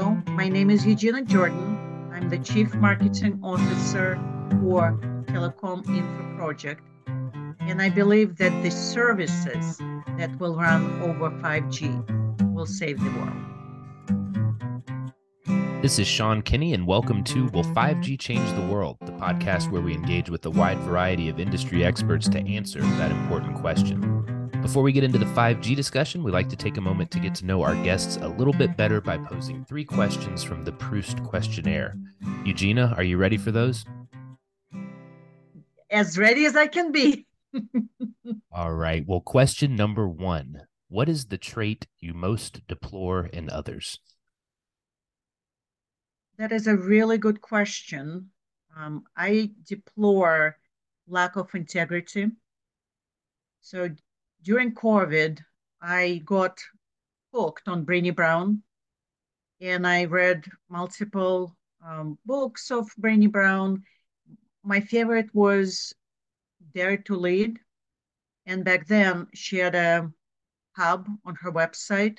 Hello, my name is Eugenia Jordan. I'm the Chief Marketing Officer for Telecom Infra Project, and I believe that the services that will run over 5G will save the world. This is Sean Kinney, and welcome to Will 5G Change the World, the podcast where we engage with a wide variety of industry experts to answer that important question. Before we get into the 5G discussion, we like to take a moment to get to know our guests a little bit better by posing three questions from the Proust questionnaire. Eugenia, are you ready for those? As ready as I can be. All right. Well, question number one What is the trait you most deplore in others? That is a really good question. Um, I deplore lack of integrity. So during COVID, I got hooked on Brené Brown, and I read multiple um, books of Brené Brown. My favorite was Dare to Lead, and back then she had a hub on her website,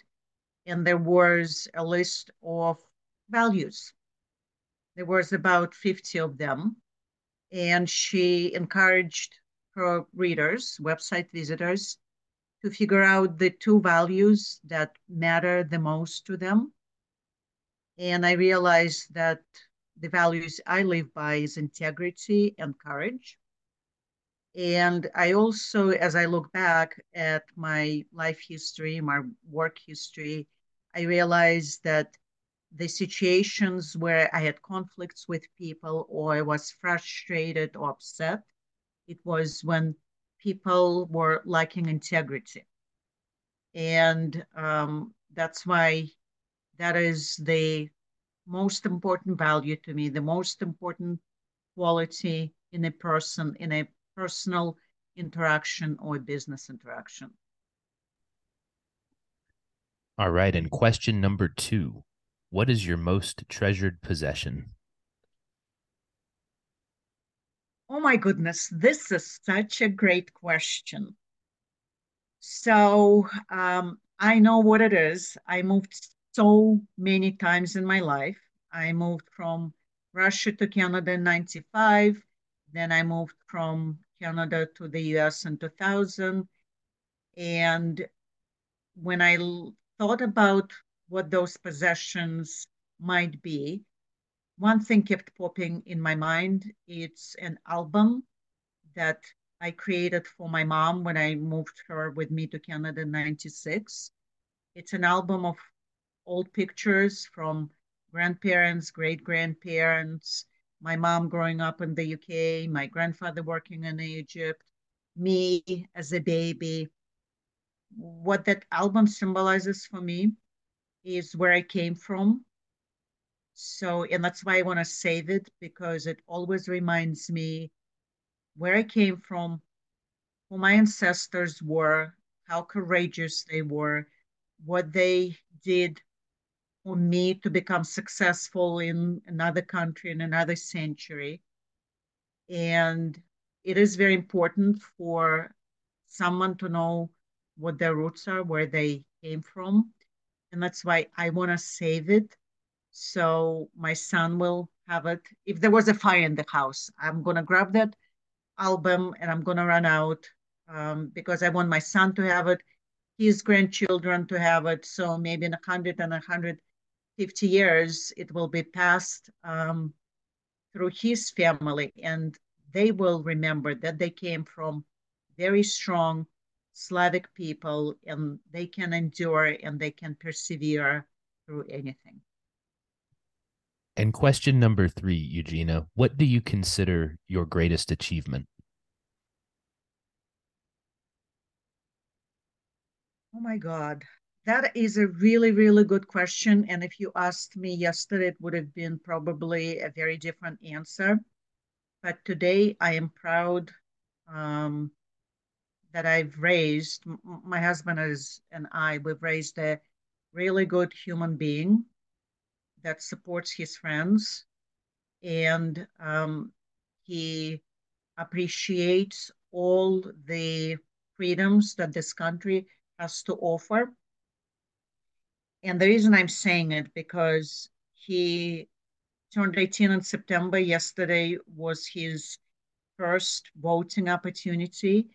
and there was a list of values there was about 50 of them. And she encouraged her readers, website visitors, to figure out the two values that matter the most to them. And I realized that the values I live by is integrity and courage. And I also, as I look back at my life history, my work history, I realized that the situations where I had conflicts with people or I was frustrated or upset, it was when people were lacking integrity. And um, that's why that is the most important value to me, the most important quality in a person, in a personal interaction or a business interaction. All right. And question number two what is your most treasured possession? Oh my goodness, this is such a great question. So um, I know what it is. I moved so many times in my life. I moved from Russia to Canada in 95. Then I moved from Canada to the US in 2000. And when I thought about what those possessions might be. One thing kept popping in my mind. It's an album that I created for my mom when I moved her with me to Canada in 96. It's an album of old pictures from grandparents, great grandparents, my mom growing up in the UK, my grandfather working in Egypt, me as a baby. What that album symbolizes for me is where I came from. So, and that's why I want to save it because it always reminds me where I came from, who my ancestors were, how courageous they were, what they did for me to become successful in another country, in another century. And it is very important for someone to know what their roots are, where they came from and that's why I want to save it. So my son will have it. If there was a fire in the house, I'm gonna grab that album and I'm gonna run out um, because I want my son to have it, his grandchildren to have it. So maybe in a hundred and a hundred fifty years, it will be passed um, through his family, and they will remember that they came from very strong Slavic people and they can endure and they can persevere through anything. And question number three, Eugenia, what do you consider your greatest achievement? Oh my God. That is a really, really good question. And if you asked me yesterday, it would have been probably a very different answer. But today I am proud um, that I've raised, my husband is, and I, we've raised a really good human being that supports his friends and um, he appreciates all the freedoms that this country has to offer. And the reason I'm saying it because he turned 18 in September. Yesterday was his first voting opportunity,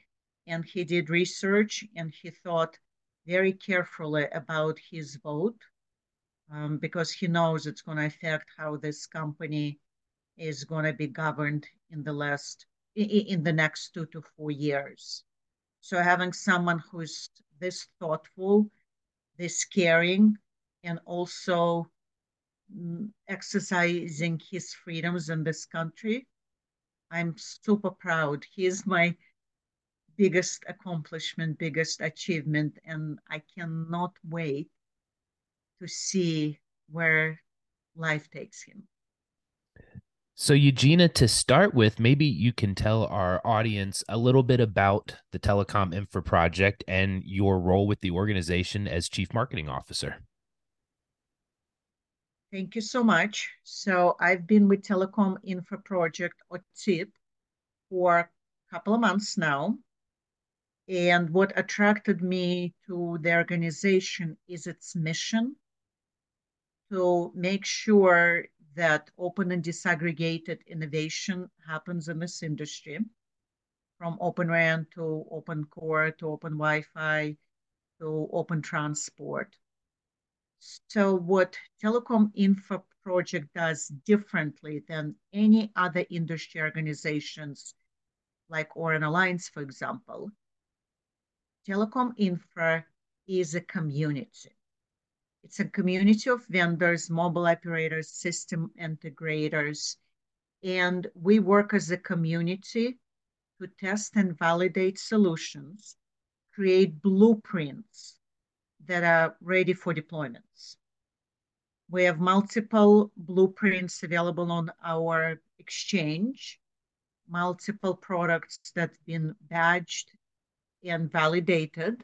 and he did research and he thought very carefully about his vote um, because he knows it's going to affect how this company is going to be governed in the last in the next two to four years. So having someone who's this thoughtful, this caring, and also mm, exercising his freedoms in this country, I'm super proud. He is my biggest accomplishment, biggest achievement, and I cannot wait to see where life takes him. So, Eugenia, to start with, maybe you can tell our audience a little bit about the Telecom Infra Project and your role with the organization as Chief Marketing Officer. Thank you so much. So, I've been with Telecom Infra Project, or TIP, for a couple of months now. And what attracted me to the organization is its mission to make sure that open and disaggregated innovation happens in this industry from open RAN to open core to open Wi-Fi to open transport. So what Telecom Infra project does differently than any other industry organizations like ORAN Alliance, for example, Telecom Infra is a community. It's a community of vendors, mobile operators, system integrators, and we work as a community to test and validate solutions, create blueprints that are ready for deployments. We have multiple blueprints available on our exchange, multiple products that have been badged and validated.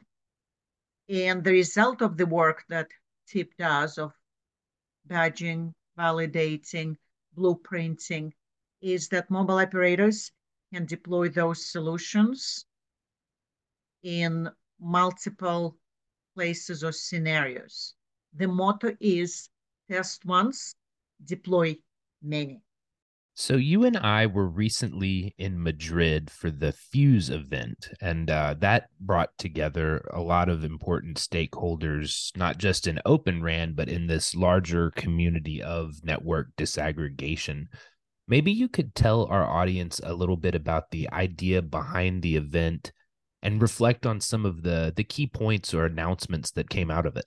And the result of the work that TIP does of badging, validating, blueprinting is that mobile operators can deploy those solutions in multiple places or scenarios. The motto is test once, deploy many. So you and I were recently in Madrid for the Fuse event, and uh, that brought together a lot of important stakeholders, not just in Open RAN, but in this larger community of network disaggregation. Maybe you could tell our audience a little bit about the idea behind the event and reflect on some of the the key points or announcements that came out of it.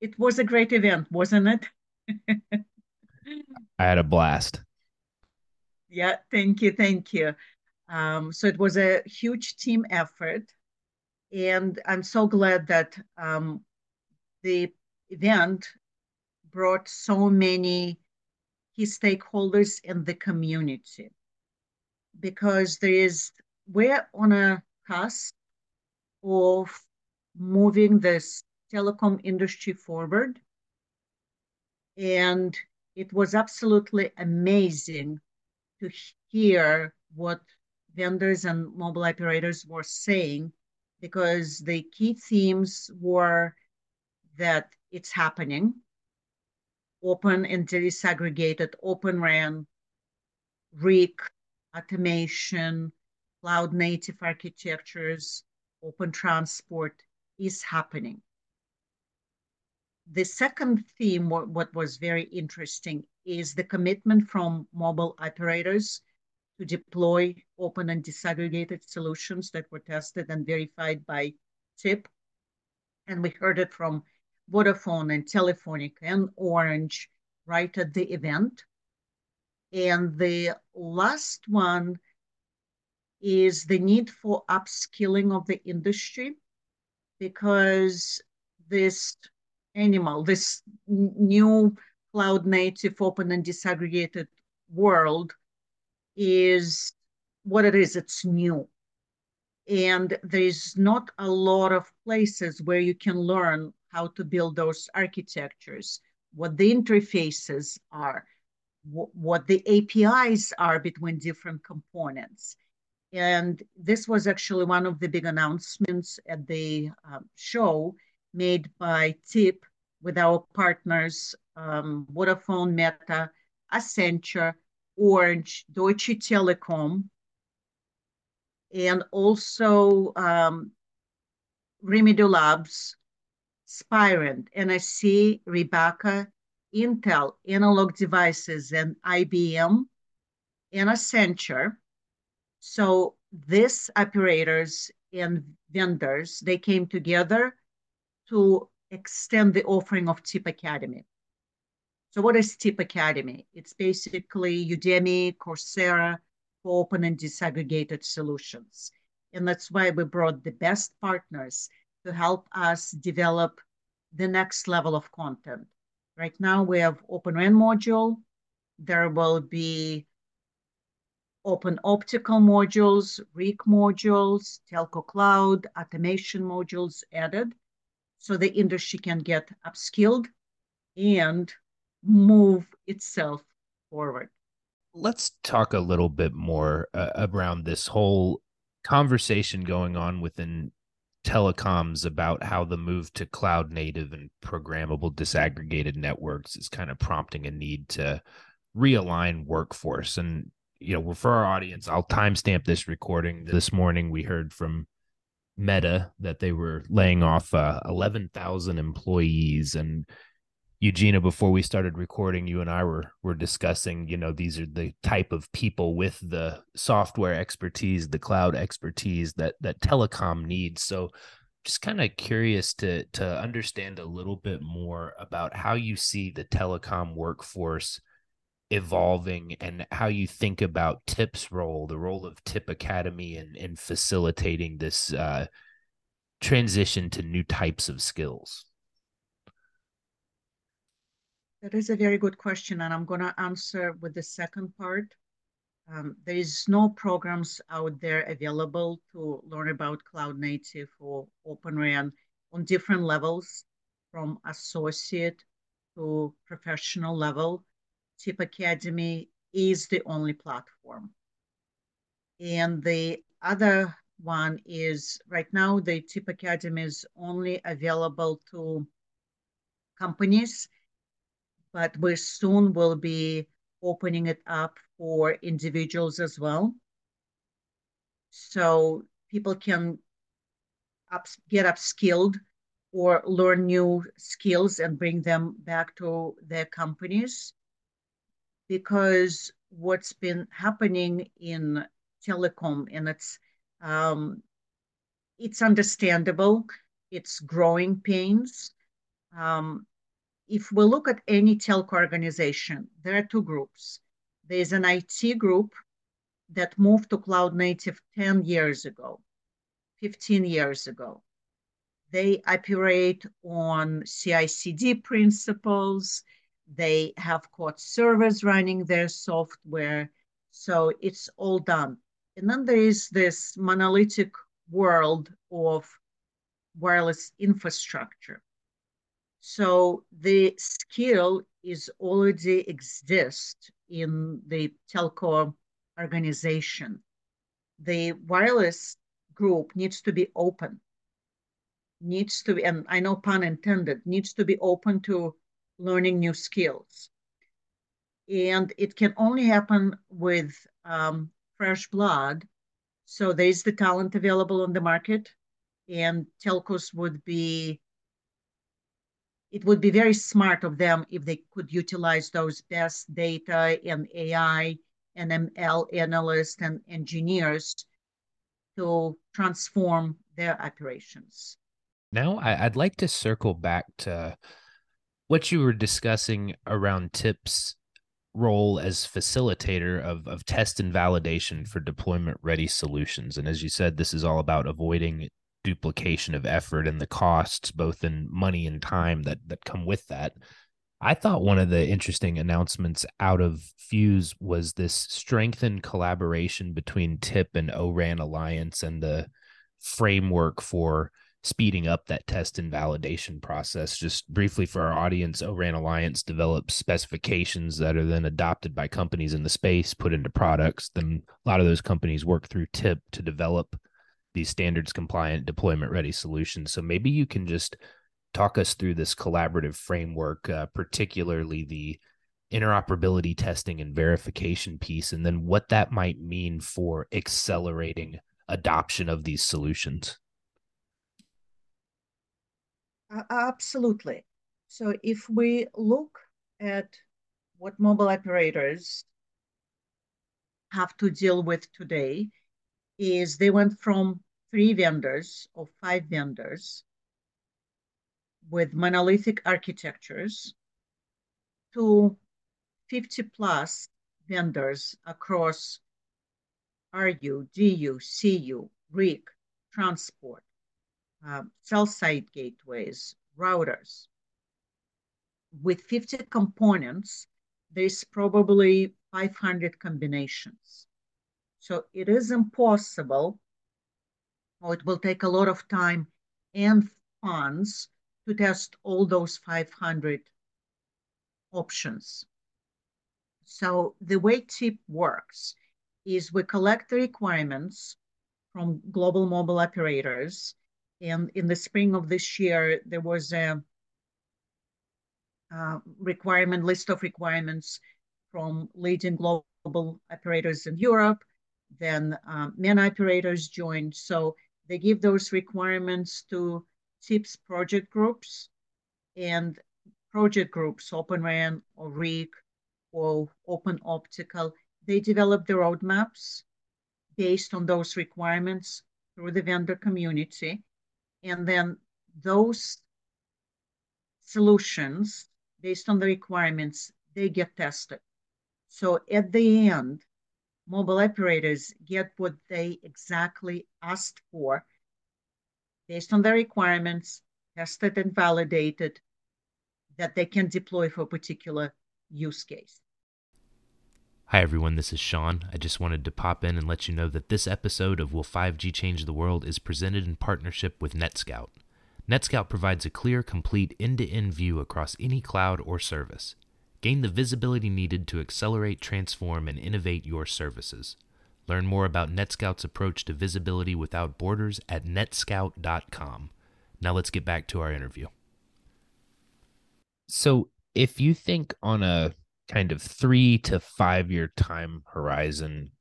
It was a great event, wasn't it? I had a blast. Yeah, thank you, thank you. Um, so it was a huge team effort, and I'm so glad that um, the event brought so many key stakeholders in the community because there is we're on a cusp of moving this telecom industry forward and it was absolutely amazing to hear what vendors and mobile operators were saying because the key themes were that it's happening open and disaggregated open RAN, RIC, automation, cloud native architectures, open transport is happening the second theme, what, what was very interesting, is the commitment from mobile operators to deploy open and disaggregated solutions that were tested and verified by TIP. And we heard it from Vodafone and Telefonica and Orange right at the event. And the last one is the need for upskilling of the industry because this animal, this new cloud native, open and disaggregated world is what it is. It's new. And there's not a lot of places where you can learn how to build those architectures, what the interfaces are, what the APIs are between different components. And this was actually one of the big announcements at the um, show made by TIP with our partners, um, Vodafone, Meta, Accenture, Orange, Deutsche Telekom, and also um, Rimedo Labs, Spirent, NSC, Rebaca, Intel, Analog Devices, and IBM, and Accenture. So these operators and vendors, they came together to extend the offering of TIP Academy. So what is TIP Academy? It's basically Udemy, Coursera for open and disaggregated solutions. And that's why we brought the best partners to help us develop the next level of content. Right now we have Open RAN module. There will be open optical modules, RIC modules, telco cloud, automation modules added so the industry can get upskilled and move itself forward. Let's talk a little bit more uh, around this whole conversation going on within telecoms about how the move to cloud native and programmable disaggregated networks is kind of prompting a need to realign workforce and you know for our audience i'll timestamp this recording this morning we heard from meta that they were laying off uh, 11,000 employees and Eugenia, before we started recording, you and I were were discussing, you know, these are the type of people with the software expertise, the cloud expertise that that telecom needs. So just kind of curious to to understand a little bit more about how you see the telecom workforce evolving and how you think about TIP's role, the role of TIP Academy in, in facilitating this uh, transition to new types of skills. That is a very good question, and I'm going to answer with the second part. Um, there is no programs out there available to learn about cloud native or open RAN on different levels, from associate to professional level. TIP Academy is the only platform. And the other one is right now the TIP Academy is only available to companies but we soon will be opening it up for individuals as well. So people can up, get upskilled or learn new skills and bring them back to their companies. Because what's been happening in telecom, and it's um, it's understandable, it's growing pains. Um, if we look at any telco organization, there are two groups. There's an IT group that moved to cloud native 10 years ago, 15 years ago. They operate on CI/CD principles. They have code servers running their software. So it's all done. And then there is this monolithic world of wireless infrastructure so the skill is already exist in the telco organization. The wireless group needs to be open, needs to be, and I know pun intended, needs to be open to learning new skills. And it can only happen with um, fresh blood. So there's the talent available on the market, and telcos would be it would be very smart of them if they could utilize those best data and AI and ML analysts and engineers to transform their operations. Now, I'd like to circle back to what you were discussing around TIP's role as facilitator of, of test and validation for deployment ready solutions. And as you said, this is all about avoiding duplication of effort and the costs both in money and time that that come with that i thought one of the interesting announcements out of fuse was this strengthened collaboration between tip and oran alliance and the framework for speeding up that test and validation process just briefly for our audience oran alliance develops specifications that are then adopted by companies in the space put into products then a lot of those companies work through tip to develop these standards compliant deployment ready solutions. So maybe you can just talk us through this collaborative framework, uh, particularly the interoperability testing and verification piece, and then what that might mean for accelerating adoption of these solutions. Absolutely. So if we look at what mobile operators have to deal with today is they went from three vendors or five vendors with monolithic architectures to 50 plus vendors across RU, DU, CU, RIC, transport, uh, cell site gateways, routers. With 50 components, there's probably 500 combinations. So it is impossible, or it will take a lot of time and funds to test all those 500 options. So the way TIP works is we collect the requirements from global mobile operators. And in the spring of this year, there was a uh, requirement list of requirements from leading global operators in Europe. Then um, many operators joined. So they give those requirements to TIPS project groups and project groups, Open RAN or RIC or Open Optical, they develop the roadmaps based on those requirements through the vendor community. And then those solutions, based on the requirements, they get tested. So at the end, mobile operators get what they exactly asked for based on the requirements, tested and validated, that they can deploy for a particular use case. Hi, everyone. This is Sean. I just wanted to pop in and let you know that this episode of Will 5G Change the World is presented in partnership with NetScout. NetScout provides a clear, complete end to end view across any cloud or service. Gain the visibility needed to accelerate, transform, and innovate your services. Learn more about NetScout's approach to visibility without borders at netscout.com. Now let's get back to our interview. So, if you think on a kind of three to five year time horizon,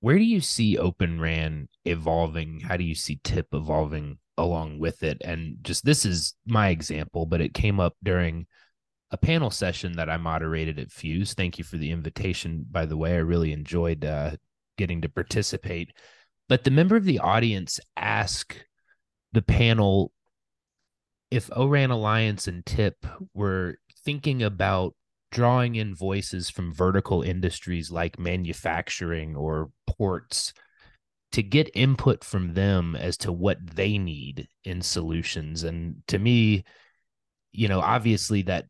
where do you see Open RAN evolving? How do you see TIP evolving along with it? And just this is my example, but it came up during a panel session that I moderated at Fuse. Thank you for the invitation, by the way. I really enjoyed uh, getting to participate. But the member of the audience asked the panel if ORAN Alliance and TIP were thinking about drawing in voices from vertical industries like manufacturing or ports to get input from them as to what they need in solutions. And to me, you know, obviously that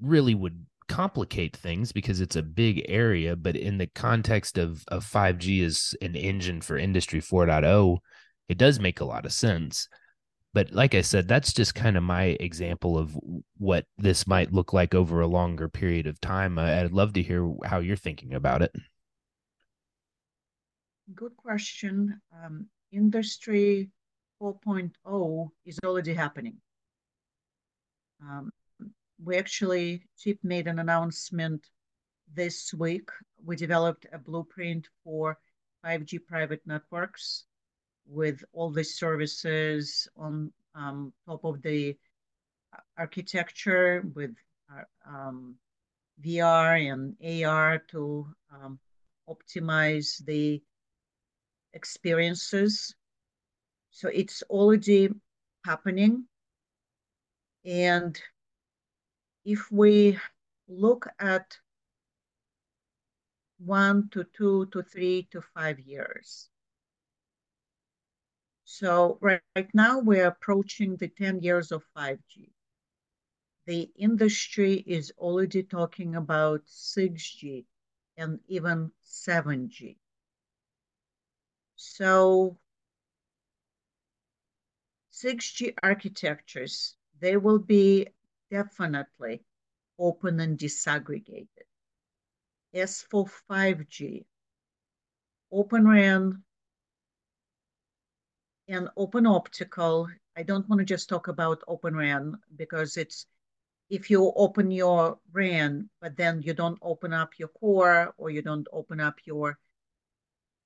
really would complicate things because it's a big area, but in the context of, of 5G as an engine for industry 4.0, it does make a lot of sense but like I said, that's just kind of my example of what this might look like over a longer period of time. I'd love to hear how you're thinking about it. Good question. Um, industry 4.0 is already happening. Um, we actually, TIP made an announcement this week. We developed a blueprint for 5G private networks with all the services on um, top of the architecture with uh, um, VR and AR to um, optimize the experiences. So it's already happening. And if we look at one to two to three to five years, so right, right now we're approaching the 10 years of 5G. The industry is already talking about 6G and even 7G. So 6G architectures, they will be definitely open and disaggregated. As for 5G, Open RAN and open optical, I don't want to just talk about Open RAN because it's if you open your RAN, but then you don't open up your core or you don't open up your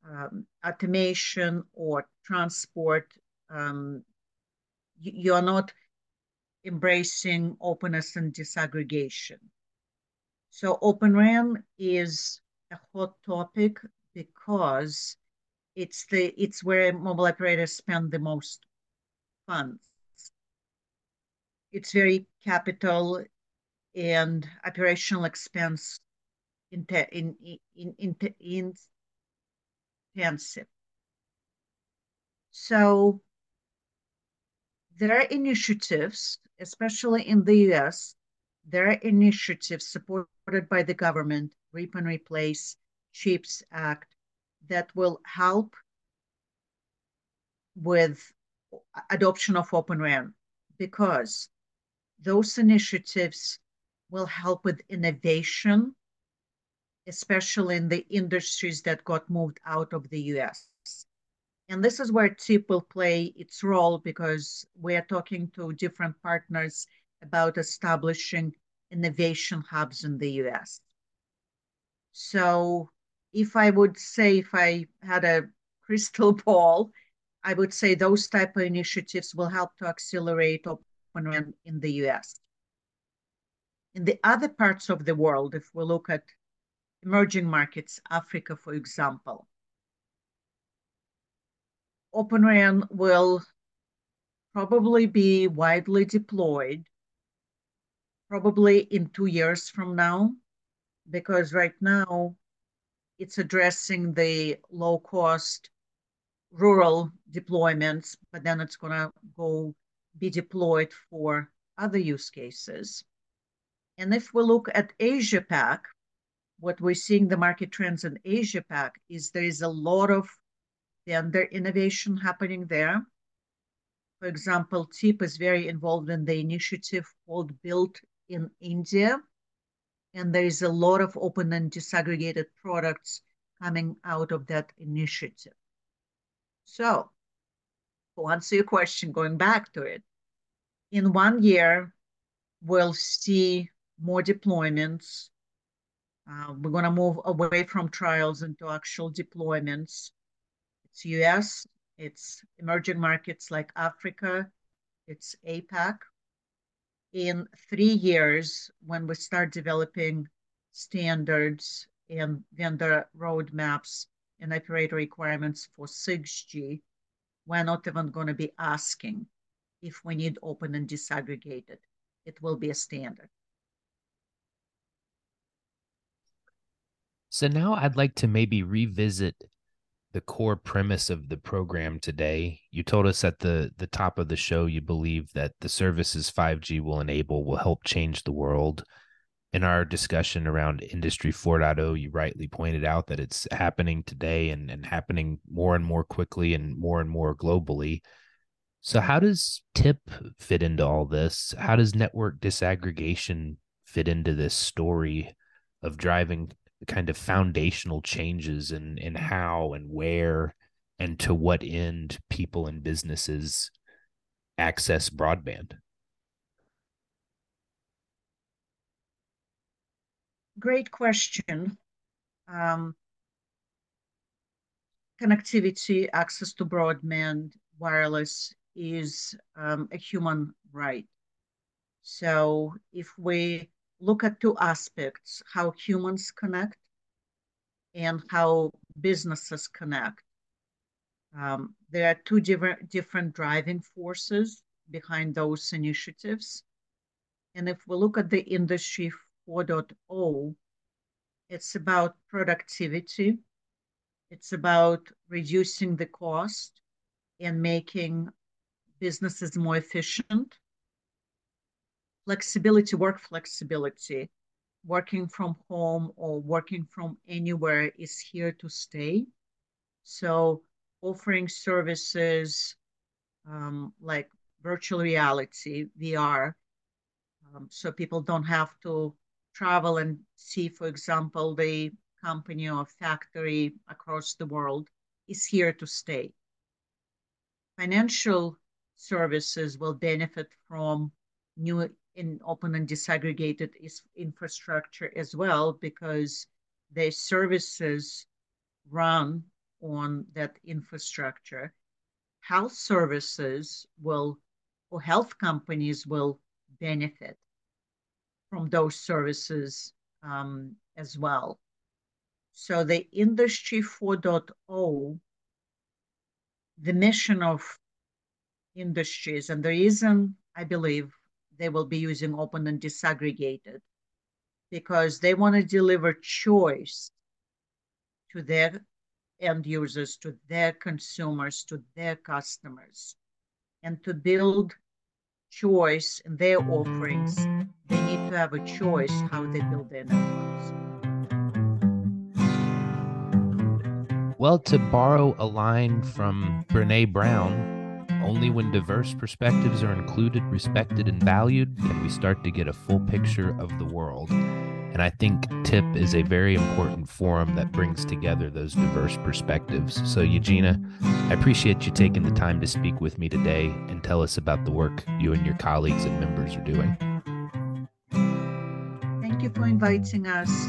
um, automation or transport, um, you, are not embracing openness and disaggregation. So Open RAN is a hot topic because it's the it's where mobile operators spend the most funds. It's very capital and operational expense in, in, in, in, in intensive. So there are initiatives, especially in the US, there are initiatives supported by the government, RIP and Replace, CHIPS Act, that will help with adoption of Open RAN because those initiatives will help with innovation, especially in the industries that got moved out of the US. And this is where TIP will play its role because we are talking to different partners about establishing innovation hubs in the US. So if I would say if I had a crystal ball, I would say those type of initiatives will help to accelerate open RAN in the US. In the other parts of the world, if we look at emerging markets, Africa, for example, Open RAN will probably be widely deployed probably in two years from now, because right now it's addressing the low cost rural deployments, but then it's going to go be deployed for other use cases. And if we look at Asia Pac, what we're seeing the market trends in Asia Pac is there is a lot of vendor innovation happening there. For example, TIP is very involved in the initiative called Built in India. And there is a lot of open and disaggregated products coming out of that initiative. So, to answer your question, going back to it, in one year, we'll see more deployments. Uh, we're going to move away from trials into actual deployments. It's US, it's emerging markets like Africa, it's APAC. In three years, when we start developing standards and vendor roadmaps and operator requirements for 6G, we're not even going to be asking if we need open and disaggregated. It will be a standard. So now I'd like to maybe revisit the core premise of the program today. You told us at the the top of the show you believe that the services 5G will enable will help change the world. In our discussion around Industry 4.0, you rightly pointed out that it's happening today and, and happening more and more quickly and more and more globally. So, how does TIP fit into all this? How does network disaggregation fit into this story of driving kind of foundational changes in in how and where and to what end people and businesses access broadband. Great question. Um, connectivity access to broadband wireless is um, a human right. So if we look at two aspects how humans connect and how businesses connect. Um, there are two different, different driving forces behind those initiatives. And if we look at the industry 4.0, it's about productivity, it's about reducing the cost and making businesses more efficient flexibility, work flexibility, working from home or working from anywhere is here to stay. So offering services um, like virtual reality, VR, um, so people don't have to travel and see, for example, the company or factory across the world is here to stay. Financial services will benefit from new in open and disaggregated infrastructure as well because their services run on that infrastructure. Health services will, or health companies will benefit from those services um, as well. So the Industry 4.0, the mission of industries, and the reason I believe they will be using open and disaggregated because they want to deliver choice to their end users, to their consumers, to their customers. And to build choice in their offerings, they need to have a choice how they build their networks. Well, to borrow a line from Brene Brown, only when diverse perspectives are included, respected, and valued can we start to get a full picture of the world. And I think TIP is a very important forum that brings together those diverse perspectives. So, Eugenia, I appreciate you taking the time to speak with me today and tell us about the work you and your colleagues and members are doing. Thank you for inviting us.